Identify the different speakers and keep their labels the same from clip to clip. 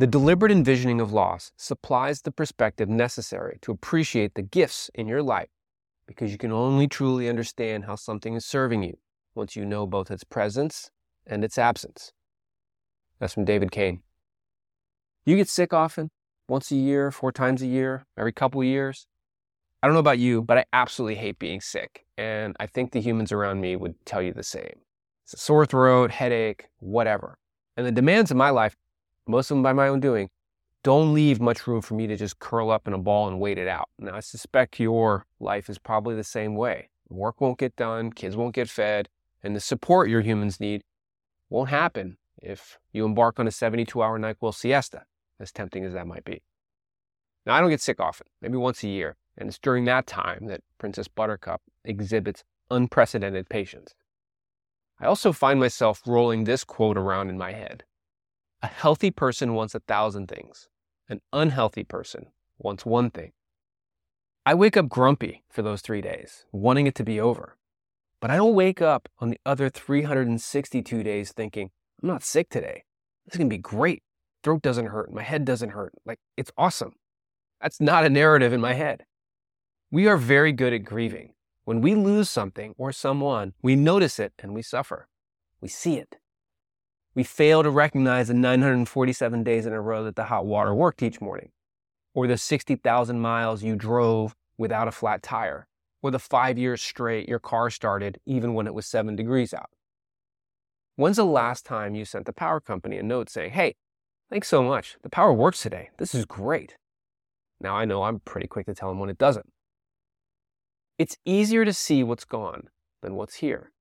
Speaker 1: The deliberate envisioning of loss supplies the perspective necessary to appreciate the gifts in your life because you can only truly understand how something is serving you once you know both its presence and its absence. That's from David Cain. You get sick often, once a year, four times a year, every couple years. I don't know about you, but I absolutely hate being sick. And I think the humans around me would tell you the same. It's a sore throat, headache, whatever. And the demands of my life, most of them by my own doing, don't leave much room for me to just curl up in a ball and wait it out. Now, I suspect your life is probably the same way. Work won't get done, kids won't get fed, and the support your humans need won't happen if you embark on a 72 hour NyQuil siesta, as tempting as that might be. Now, I don't get sick often, maybe once a year, and it's during that time that Princess Buttercup exhibits unprecedented patience. I also find myself rolling this quote around in my head A healthy person wants a thousand things, an unhealthy person wants one thing. I wake up grumpy for those three days, wanting it to be over. But I don't wake up on the other 362 days thinking, I'm not sick today. This is going to be great. Throat doesn't hurt. My head doesn't hurt. Like, it's awesome. That's not a narrative in my head. We are very good at grieving. When we lose something or someone, we notice it and we suffer. We see it. We fail to recognize the 947 days in a row that the hot water worked each morning, or the 60,000 miles you drove without a flat tire, or the five years straight your car started even when it was seven degrees out. When's the last time you sent the power company a note saying, hey, thanks so much. The power works today. This is great. Now I know I'm pretty quick to tell them when it doesn't. It's easier to see what's gone than what's here.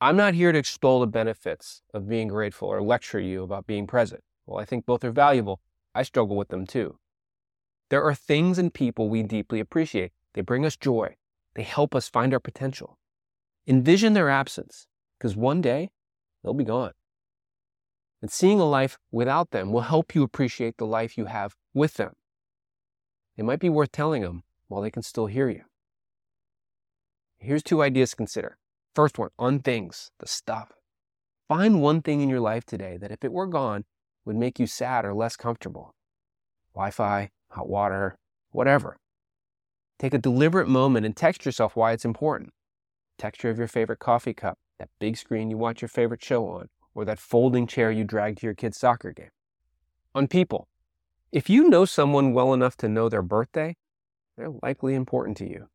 Speaker 1: I'm not here to extol the benefits of being grateful or lecture you about being present. Well, I think both are valuable. I struggle with them too. There are things and people we deeply appreciate. They bring us joy. They help us find our potential. Envision their absence because one day they'll be gone. And seeing a life without them will help you appreciate the life you have with them. It might be worth telling them while they can still hear you. Here's two ideas to consider. First one, on things, the stuff. Find one thing in your life today that if it were gone would make you sad or less comfortable. Wi Fi, hot water, whatever. Take a deliberate moment and text yourself why it's important. Texture of your favorite coffee cup, that big screen you watch your favorite show on, or that folding chair you drag to your kid's soccer game. On people, if you know someone well enough to know their birthday, they're likely important to you.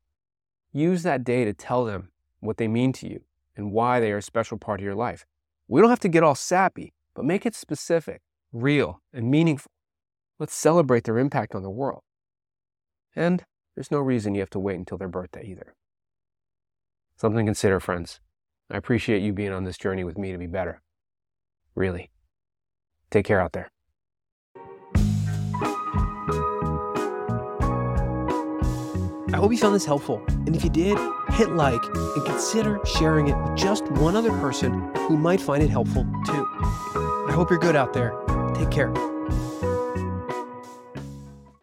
Speaker 1: Use that day to tell them what they mean to you and why they are a special part of your life. We don't have to get all sappy, but make it specific, real, and meaningful. Let's celebrate their impact on the world. And there's no reason you have to wait until their birthday either. Something to consider, friends. I appreciate you being on this journey with me to be better. Really. Take care out there.
Speaker 2: I hope you found this helpful. And if you did, hit like and consider sharing it with just one other person who might find it helpful too. I hope you're good out there. Take care.